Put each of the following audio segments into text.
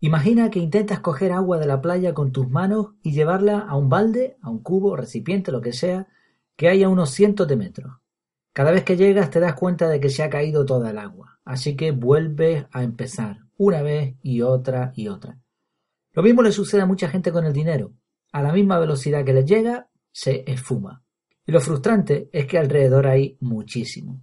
Imagina que intentas coger agua de la playa con tus manos y llevarla a un balde, a un cubo, recipiente, lo que sea, que haya unos cientos de metros. Cada vez que llegas te das cuenta de que se ha caído toda el agua, así que vuelves a empezar, una vez y otra y otra. Lo mismo le sucede a mucha gente con el dinero. A la misma velocidad que les llega, se esfuma. Y lo frustrante es que alrededor hay muchísimo.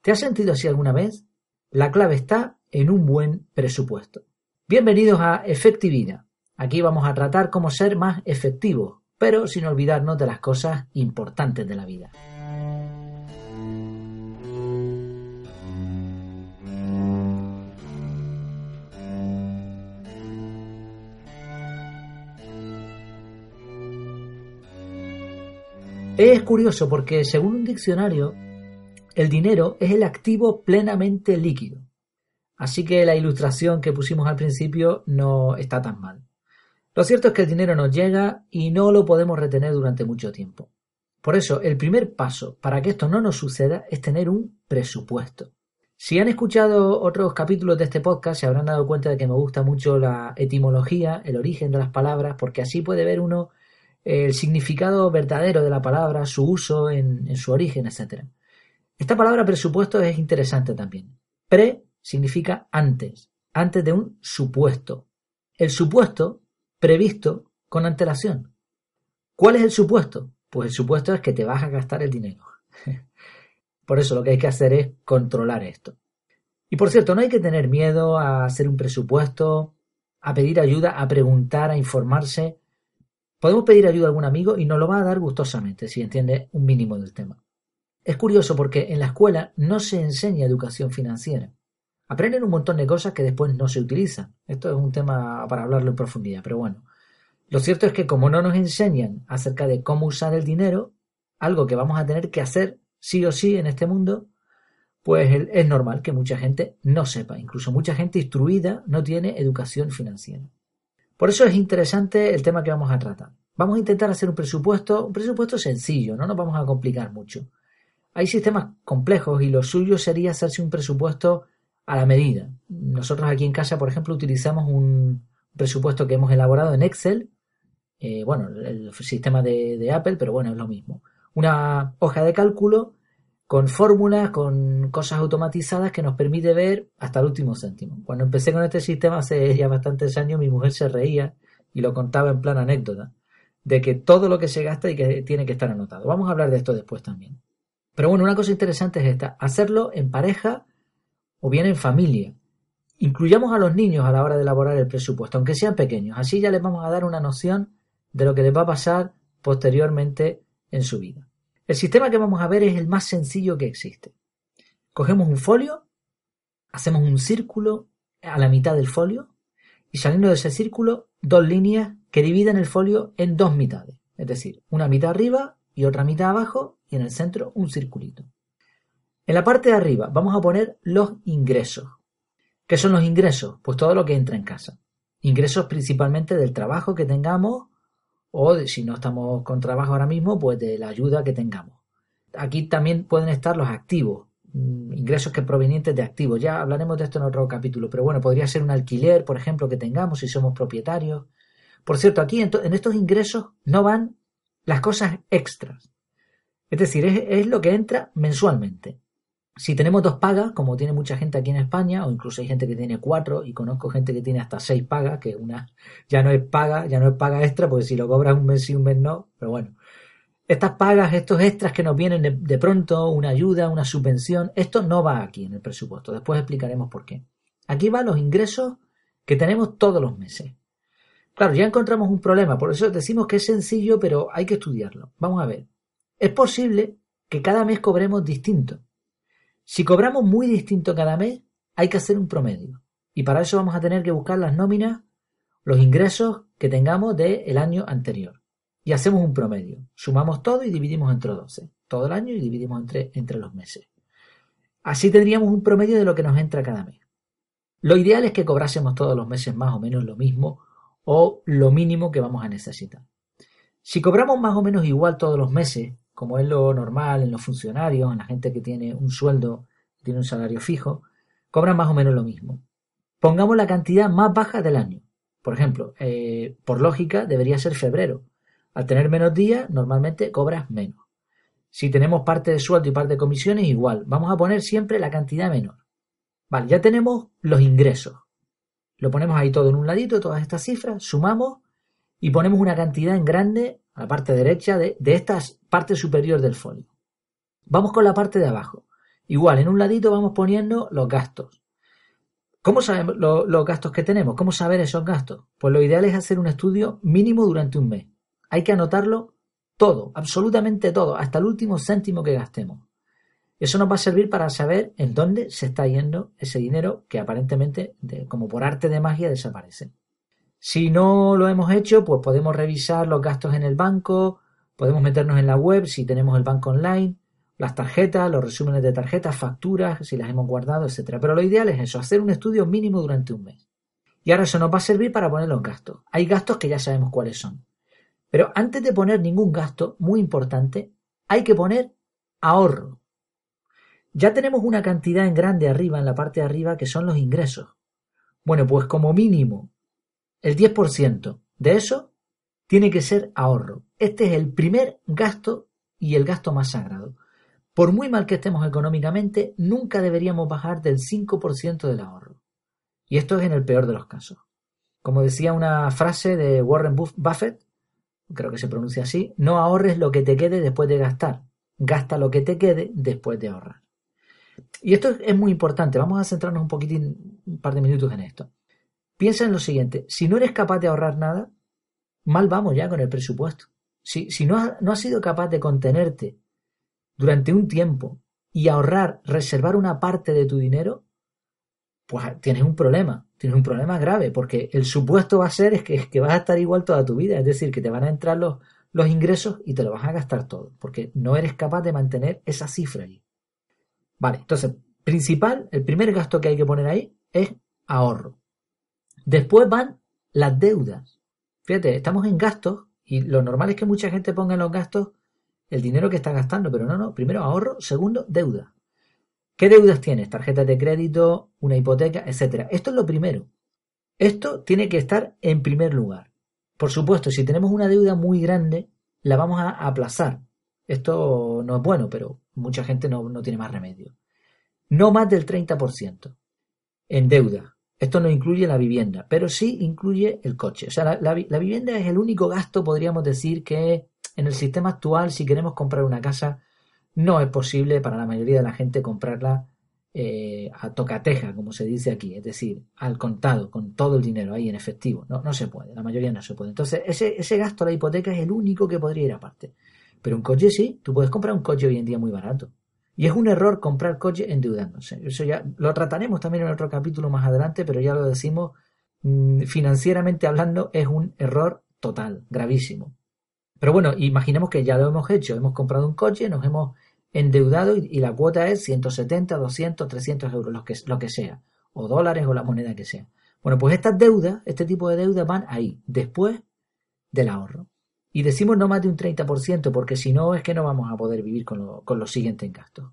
¿Te has sentido así alguna vez? La clave está en un buen presupuesto. Bienvenidos a Efectividad. Aquí vamos a tratar cómo ser más efectivos, pero sin olvidarnos de las cosas importantes de la vida. Es curioso porque según un diccionario, el dinero es el activo plenamente líquido. Así que la ilustración que pusimos al principio no está tan mal. Lo cierto es que el dinero nos llega y no lo podemos retener durante mucho tiempo. Por eso, el primer paso para que esto no nos suceda es tener un presupuesto. Si han escuchado otros capítulos de este podcast, se habrán dado cuenta de que me gusta mucho la etimología, el origen de las palabras, porque así puede ver uno el significado verdadero de la palabra, su uso en, su origen, etc. Esta palabra presupuesto es interesante también. Pre significa antes, antes de un supuesto. El supuesto previsto con antelación. ¿Cuál es el supuesto? Pues el supuesto es que te vas a gastar el dinero. Por eso lo que hay que hacer es controlar esto. Y por cierto, no hay que tener miedo a hacer un presupuesto, a pedir ayuda, a preguntar, a informarse. Podemos pedir ayuda a algún amigo y nos lo va a dar gustosamente si entiende un mínimo del tema. Es curioso porque en la escuela no se enseña educación financiera. Aprenden un montón de cosas que después no se utilizan. Esto es un tema para hablarlo en profundidad, pero bueno. Lo cierto es que como no nos enseñan acerca de cómo usar el dinero, algo que vamos a tener que hacer sí o sí en este mundo, pues es normal que mucha gente no sepa. Incluso mucha gente instruida no tiene educación financiera. Por eso es interesante el tema que vamos a tratar. Vamos a intentar hacer un presupuesto, un presupuesto sencillo, no nos vamos a complicar mucho. Hay sistemas complejos y lo suyo sería hacerse un presupuesto a la medida. Nosotros aquí en casa, por ejemplo, utilizamos un presupuesto que hemos elaborado en Excel, eh, bueno, el sistema de, de Apple, pero bueno, es lo mismo. Una hoja de cálculo con fórmulas, con cosas automatizadas que nos permite ver hasta el último céntimo. Cuando empecé con este sistema hace ya bastantes años, mi mujer se reía y lo contaba en plan anécdota, de que todo lo que se gasta y que tiene que estar anotado. Vamos a hablar de esto después también. Pero bueno, una cosa interesante es esta, hacerlo en pareja o bien en familia. Incluyamos a los niños a la hora de elaborar el presupuesto, aunque sean pequeños. Así ya les vamos a dar una noción de lo que les va a pasar posteriormente en su vida. El sistema que vamos a ver es el más sencillo que existe. Cogemos un folio, hacemos un círculo a la mitad del folio y saliendo de ese círculo dos líneas que dividen el folio en dos mitades. Es decir, una mitad arriba y otra mitad abajo y en el centro un circulito. En la parte de arriba vamos a poner los ingresos. ¿Qué son los ingresos? Pues todo lo que entra en casa. Ingresos principalmente del trabajo que tengamos o si no estamos con trabajo ahora mismo, pues de la ayuda que tengamos. Aquí también pueden estar los activos, mm, ingresos que provenientes de activos. Ya hablaremos de esto en otro capítulo, pero bueno, podría ser un alquiler, por ejemplo, que tengamos si somos propietarios. Por cierto, aquí en, estos ingresos no van las cosas extras. Es decir, es lo que entra mensualmente. Si tenemos dos pagas, como tiene mucha gente aquí en España, o incluso hay gente que tiene cuatro, y conozco gente que tiene hasta seis pagas, que una ya no es paga, ya no es paga extra, porque si lo cobras un mes y un mes no, pero bueno. Estas pagas, estos extras que nos vienen de, pronto, una ayuda, una subvención, esto no va aquí en el presupuesto. Después explicaremos por qué. Aquí van los ingresos que tenemos todos los meses. Claro, ya encontramos un problema, por eso decimos que es sencillo, pero hay que estudiarlo. Vamos a ver. Es posible que cada mes cobremos distinto. Si cobramos muy distinto cada mes, hay que hacer un promedio. Y para eso vamos a tener que buscar las nóminas, los ingresos que tengamos del año anterior. Y hacemos un promedio. Sumamos todo y dividimos entre 12. Todo el año y dividimos entre, entre los meses. Así tendríamos un promedio de lo que nos entra cada mes. Lo ideal es que cobrásemos todos los meses más o menos lo mismo o lo mínimo que vamos a necesitar. Si cobramos más o menos igual todos los meses, como es lo normal en los funcionarios, en la gente que tiene un sueldo, tiene un salario fijo, cobran más o menos lo mismo. pongamos la cantidad más baja del año. Por ejemplo, eh, por lógica debería ser febrero. Al tener menos días, normalmente cobras menos. Si tenemos parte de sueldo y parte de comisiones, igual. Vamos a poner siempre la cantidad menor. Vale, ya tenemos los ingresos. Lo ponemos ahí todo en un ladito, todas estas cifras, sumamos y ponemos una cantidad en grande la parte derecha de, de esta parte superior del folio. Vamos con la parte de abajo. Igual, en un ladito vamos poniendo los gastos. ¿Cómo sabemos los gastos que tenemos? ¿Cómo saber esos gastos? Pues lo ideal es hacer un estudio mínimo durante un mes. Hay que anotarlo todo, absolutamente todo, hasta el último céntimo que gastemos. Eso nos va a servir para saber en dónde se está yendo ese dinero que aparentemente, como por arte de magia, desaparece. Si no lo hemos hecho, pues podemos revisar los gastos en el banco, podemos meternos en la web si tenemos el banco online, las tarjetas, los resúmenes de tarjetas, facturas, si las hemos guardado, etc. Pero lo ideal es eso, hacer un estudio mínimo durante un mes. Y ahora eso nos va a servir para poner los gastos. Hay gastos que ya sabemos cuáles son. Pero antes de poner ningún gasto, muy importante, hay que poner ahorro. Ya tenemos una cantidad en grande arriba, en la parte de arriba, que son los ingresos. Bueno, pues como mínimo, el 10% de eso tiene que ser ahorro. Este es el primer gasto y el gasto más sagrado. Por muy mal que estemos económicamente, nunca deberíamos bajar del 5% del ahorro. Y esto es en el peor de los casos. Como decía una frase de Warren Buffett, creo que se pronuncia así, no ahorres lo que te quede después de gastar, gasta lo que te quede después de ahorrar. Y esto es muy importante, vamos a centrarnos un poquitín, un par de minutos en esto. Piensa en lo siguiente, si no eres capaz de ahorrar nada, mal vamos ya con el presupuesto. Si, si no, has, no has sido capaz de contenerte durante un tiempo y ahorrar, reservar una parte de tu dinero, pues tienes un problema, tienes un problema grave, porque el supuesto va a ser es que, vas a estar igual toda tu vida, es decir, que te van a entrar los, los ingresos y te lo vas a gastar todo, porque no eres capaz de mantener esa cifra ahí. Vale, entonces, principal, el primer gasto que hay que poner ahí es ahorro. Después van las deudas. Fíjate, estamos en gastos y lo normal es que mucha gente ponga en los gastos el dinero que está gastando, pero no, no, primero ahorro, segundo deuda. ¿Qué deudas tienes? Tarjetas de crédito, una hipoteca, etcétera. Esto es lo primero. Esto tiene que estar en primer lugar. Por supuesto, si tenemos una deuda muy grande, la vamos a aplazar. Esto no es bueno, pero mucha gente no, tiene más remedio. No más del 30% en deuda. Esto no incluye la vivienda, pero sí incluye el coche. O sea, la, vivienda es el único gasto, podríamos decir, que en el sistema actual, si queremos comprar una casa, no es posible para la mayoría de la gente comprarla eh, a tocateja, como se dice aquí, es decir, al contado, con todo el dinero ahí en efectivo. No, no se puede, la mayoría no se puede. Entonces, ese, ese gasto la hipoteca es el único que podría ir aparte. Pero un coche sí, tú puedes comprar un coche hoy en día muy barato. Y es un error comprar coche endeudándose. Eso ya lo trataremos también en otro capítulo más adelante, pero ya lo decimos, mm, financieramente hablando, es un error total, gravísimo. Pero bueno, imaginemos que ya lo hemos hecho, hemos comprado un coche, nos hemos endeudado y, la cuota es 170, 200, 300 euros, lo que, lo que sea, o dólares o la moneda que sea. Bueno, pues estas deudas, este tipo de deudas van ahí, después del ahorro. Y decimos no más de un 30%, porque si no es que no vamos a poder vivir con, con los siguientes gastos.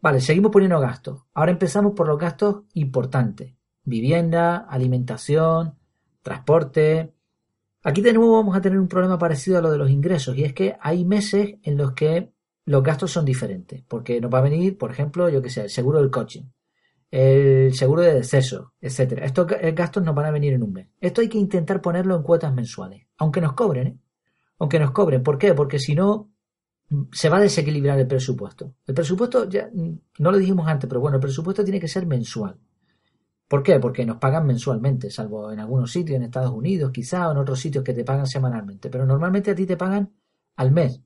Vale, seguimos poniendo gastos. Ahora empezamos por los gastos importantes. Vivienda, alimentación, transporte. Aquí de nuevo vamos a tener un problema parecido a lo de los ingresos, y es que hay meses en los que los gastos son diferentes, porque nos va a venir, por ejemplo, yo que sé, el seguro del coche, el seguro de deceso, etcétera. Estos gastos nos van a venir en un mes. Esto hay que intentar ponerlo en cuotas mensuales, aunque nos cobren, ¿eh? Aunque nos cobren. ¿Por qué? Porque si no, se va a desequilibrar el presupuesto. El presupuesto, ya no lo dijimos antes, pero bueno, el presupuesto tiene que ser mensual. ¿Por qué? Porque nos pagan mensualmente, salvo en algunos sitios, en Estados Unidos quizá, o en otros sitios que te pagan semanalmente. Pero normalmente a ti te pagan al mes.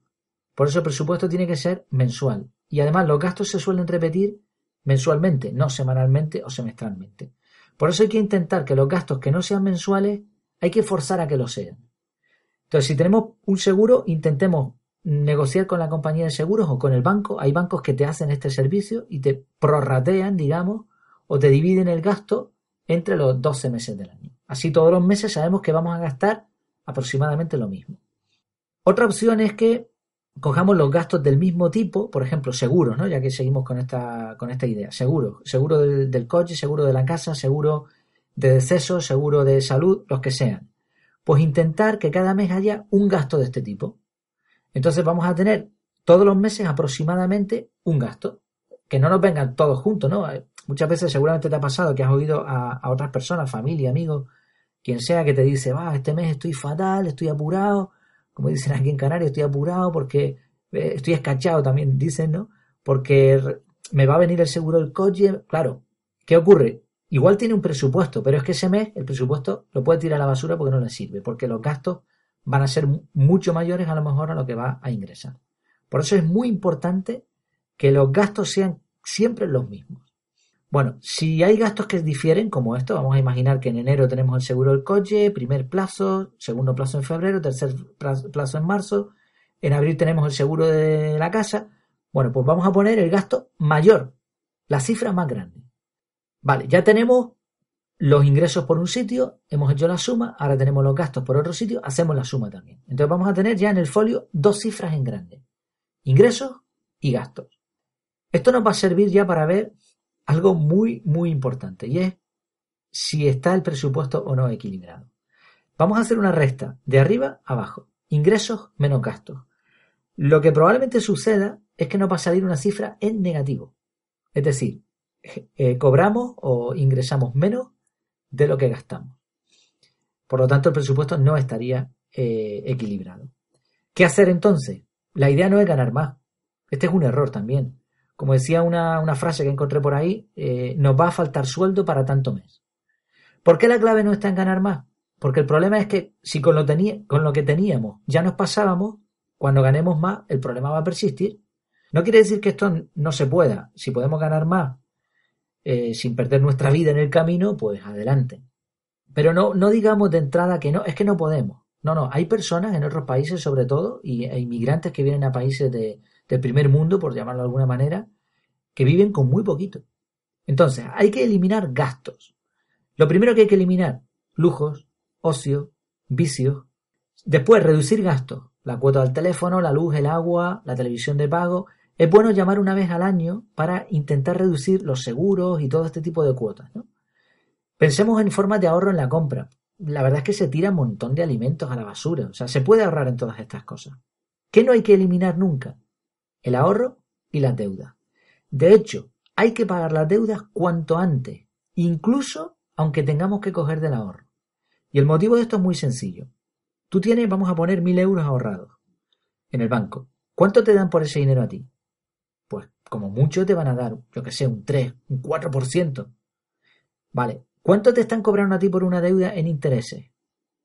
Por eso el presupuesto tiene que ser mensual. Y además los gastos se suelen repetir mensualmente, no semanalmente o semestralmente. Por eso hay que intentar que los gastos que no sean mensuales, hay que forzar a que lo sean. Entonces, si tenemos un seguro, intentemos negociar con la compañía de seguros o con el banco. Hay bancos que te hacen este servicio y te prorratean, digamos, o te dividen el gasto entre los 12 meses del año. Así todos los meses sabemos que vamos a gastar aproximadamente lo mismo. Otra opción es que cojamos los gastos del mismo tipo, por ejemplo, seguros, ¿no? Ya que seguimos con esta, con esta idea. Seguro, seguro del, coche, seguro de la casa, seguro de deceso, seguro de salud, los que sean. Pues intentar que cada mes haya un gasto de este tipo. Entonces vamos a tener todos los meses aproximadamente un gasto. Que no nos vengan todos juntos, ¿no? Muchas veces seguramente te ha pasado que has oído a, otras personas, familia, amigos, quien sea que te dice, va, este mes estoy fatal, estoy apurado, como dicen aquí en Canarias, estoy apurado porque eh, estoy escachado también, dicen, ¿no? Porque me va a venir el seguro del coche. Claro, ¿qué ocurre? Igual tiene un presupuesto, pero es que ese mes el presupuesto lo puede tirar a la basura porque no le sirve, porque los gastos van a ser mucho mayores a lo mejor a lo que va a ingresar. Por eso es muy importante que los gastos sean siempre los mismos. Bueno, si hay gastos que difieren, como esto, vamos a imaginar que en enero tenemos el seguro del coche, primer plazo, segundo plazo en febrero, tercer plazo en marzo, en abril tenemos el seguro de la casa. Bueno, pues vamos a poner el gasto mayor, la cifra más grande. Vale, ya tenemos los ingresos por un sitio, hemos hecho la suma, ahora tenemos los gastos por otro sitio, hacemos la suma también. Entonces vamos a tener ya en el folio dos cifras en grande, ingresos y gastos. Esto nos va a servir ya para ver algo muy, muy importante y es si está el presupuesto o no equilibrado. Vamos a hacer una resta de arriba a abajo, ingresos menos gastos. Lo que probablemente suceda es que nos va a salir una cifra en negativo. Es decir, eh, cobramos o ingresamos menos de lo que gastamos. Por lo tanto, el presupuesto no estaría eh, equilibrado. ¿Qué hacer entonces? La idea no es ganar más. Este es un error también. Como decía una, frase que encontré por ahí, eh, nos va a faltar sueldo para tanto mes. ¿Por qué la clave no está en ganar más? Porque el problema es que si con lo, con lo que teníamos ya nos pasábamos, cuando ganemos más, el problema va a persistir. No quiere decir que esto no se pueda. Si podemos ganar más eh, sin perder nuestra vida en el camino, pues adelante. Pero no, no digamos de entrada que no, es que no podemos. No, no, hay personas en otros países sobre todo, y e inmigrantes que vienen a países de, del primer mundo, por llamarlo de alguna manera, que viven con muy poquito. Entonces, hay que eliminar gastos. Lo primero que hay que eliminar, lujos, ocio, vicios. Después, reducir gastos. La cuota del teléfono, la luz, el agua, la televisión de pago, es bueno llamar una vez al año para intentar reducir los seguros y todo este tipo de cuotas. Pensemos en formas de ahorro en la compra. La verdad es que se tira un montón de alimentos a la basura. O sea, se puede ahorrar en todas estas cosas. ¿Qué no hay que eliminar nunca? El ahorro y las deudas. De hecho, hay que pagar las deudas cuanto antes, incluso aunque tengamos que coger del ahorro. Y el motivo de esto es muy sencillo. Tú tienes, vamos a poner mil euros ahorrados en el banco. ¿Cuánto te dan por ese dinero a ti? Pues como mucho te van a dar, yo que sé, un 3, un 4%. Vale, ¿cuánto te están cobrando a ti por una deuda en intereses?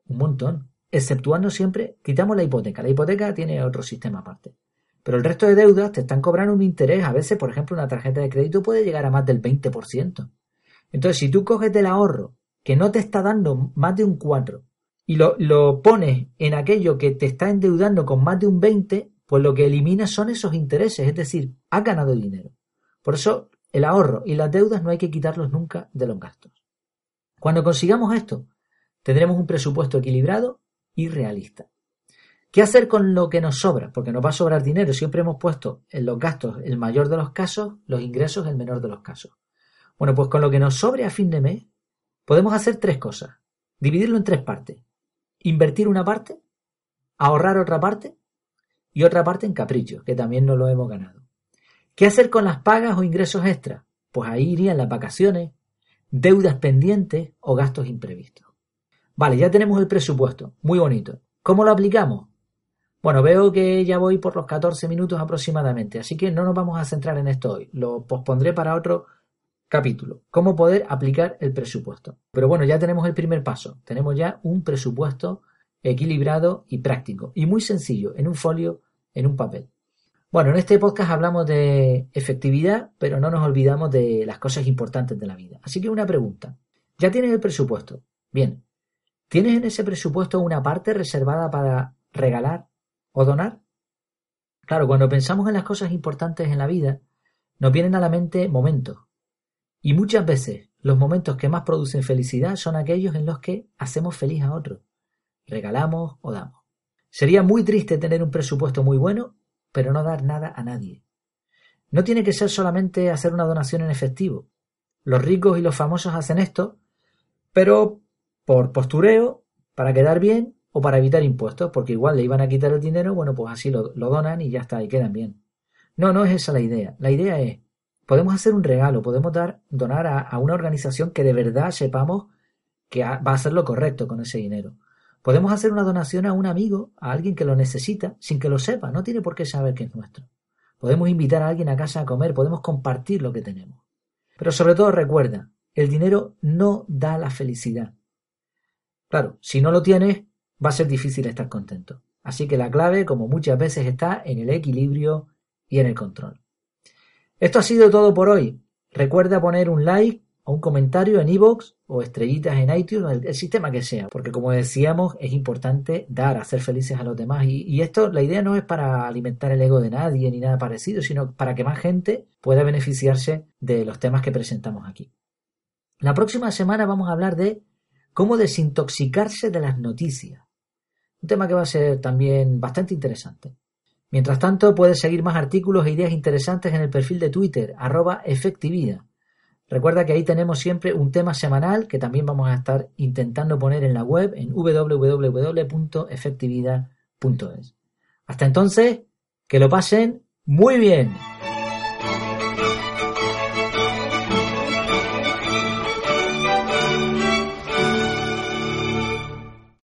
Un montón. Exceptuando siempre, quitamos la hipoteca. La hipoteca tiene otro sistema aparte. Pero el resto de deudas te están cobrando un interés. A veces, por ejemplo, una tarjeta de crédito puede llegar a más del 20%. Entonces, si tú coges del ahorro que no te está dando más de un 4 y lo, lo pones en aquello que te está endeudando con más de un 20, pues lo que elimina son esos intereses, es decir, ha ganado dinero. Por eso el ahorro y las deudas no hay que quitarlos nunca de los gastos. Cuando consigamos esto, tendremos un presupuesto equilibrado y realista. ¿Qué hacer con lo que nos sobra? Porque nos va a sobrar dinero. Siempre hemos puesto en los gastos el mayor de los casos, los ingresos el menor de los casos. Bueno, pues con lo que nos sobre a fin de mes, podemos hacer tres cosas. Dividirlo en tres partes. Invertir una parte, ahorrar otra parte y otra parte en caprichos, que también no lo hemos ganado. ¿Qué hacer con las pagas o ingresos extras? Pues ahí irían las vacaciones, deudas pendientes o gastos imprevistos. Vale, ya tenemos el presupuesto, muy bonito. ¿Cómo lo aplicamos? Bueno, veo que ya voy por los 14 minutos aproximadamente, así que no nos vamos a centrar en esto hoy, lo pospondré para otro capítulo, cómo poder aplicar el presupuesto. Pero bueno, ya tenemos el primer paso, tenemos ya un presupuesto equilibrado y práctico, y muy sencillo, en un folio, en un papel. Bueno, en este podcast hablamos de efectividad, pero no nos olvidamos de las cosas importantes de la vida. Así que una pregunta. ¿Ya tienes el presupuesto? Bien. ¿Tienes en ese presupuesto una parte reservada para regalar o donar? Claro, cuando pensamos en las cosas importantes en la vida, nos vienen a la mente momentos. Y muchas veces los momentos que más producen felicidad son aquellos en los que hacemos feliz a otros regalamos o damos. Sería muy triste tener un presupuesto muy bueno, pero no dar nada a nadie. No tiene que ser solamente hacer una donación en efectivo. Los ricos y los famosos hacen esto pero por postureo, para quedar bien o para evitar impuestos, porque igual le iban a quitar el dinero, bueno, pues así lo, donan y ya está, y quedan bien. No, no es esa la idea. La idea es, podemos hacer un regalo, podemos dar, donar a, una organización que de verdad sepamos que va a hacer lo correcto con ese dinero. Podemos hacer una donación a un amigo, a alguien que lo necesita, sin que lo sepa, no tiene por qué saber que es nuestro. Podemos invitar a alguien a casa a comer, podemos compartir lo que tenemos. Pero sobre todo recuerda, el dinero no da la felicidad. Claro, si no lo tienes, va a ser difícil estar contento. Así que la clave, como muchas veces, está en el equilibrio y en el control. Esto ha sido todo por hoy. Recuerda poner un like o un comentario en iVoox o estrellitas en iTunes, el, el, sistema que sea, porque como decíamos, es importante dar, hacer felices a los demás. Y, esto, la idea no es para alimentar el ego de nadie ni nada parecido, sino para que más gente pueda beneficiarse de los temas que presentamos aquí. La próxima semana vamos a hablar de cómo desintoxicarse de las noticias. Un tema que va a ser también bastante interesante. Mientras tanto, puedes seguir más artículos e ideas interesantes en el perfil de Twitter, arroba. Recuerda que ahí tenemos siempre un tema semanal que también vamos a estar intentando poner en la web en www.efectividad.es. Hasta entonces, que lo pasen muy bien.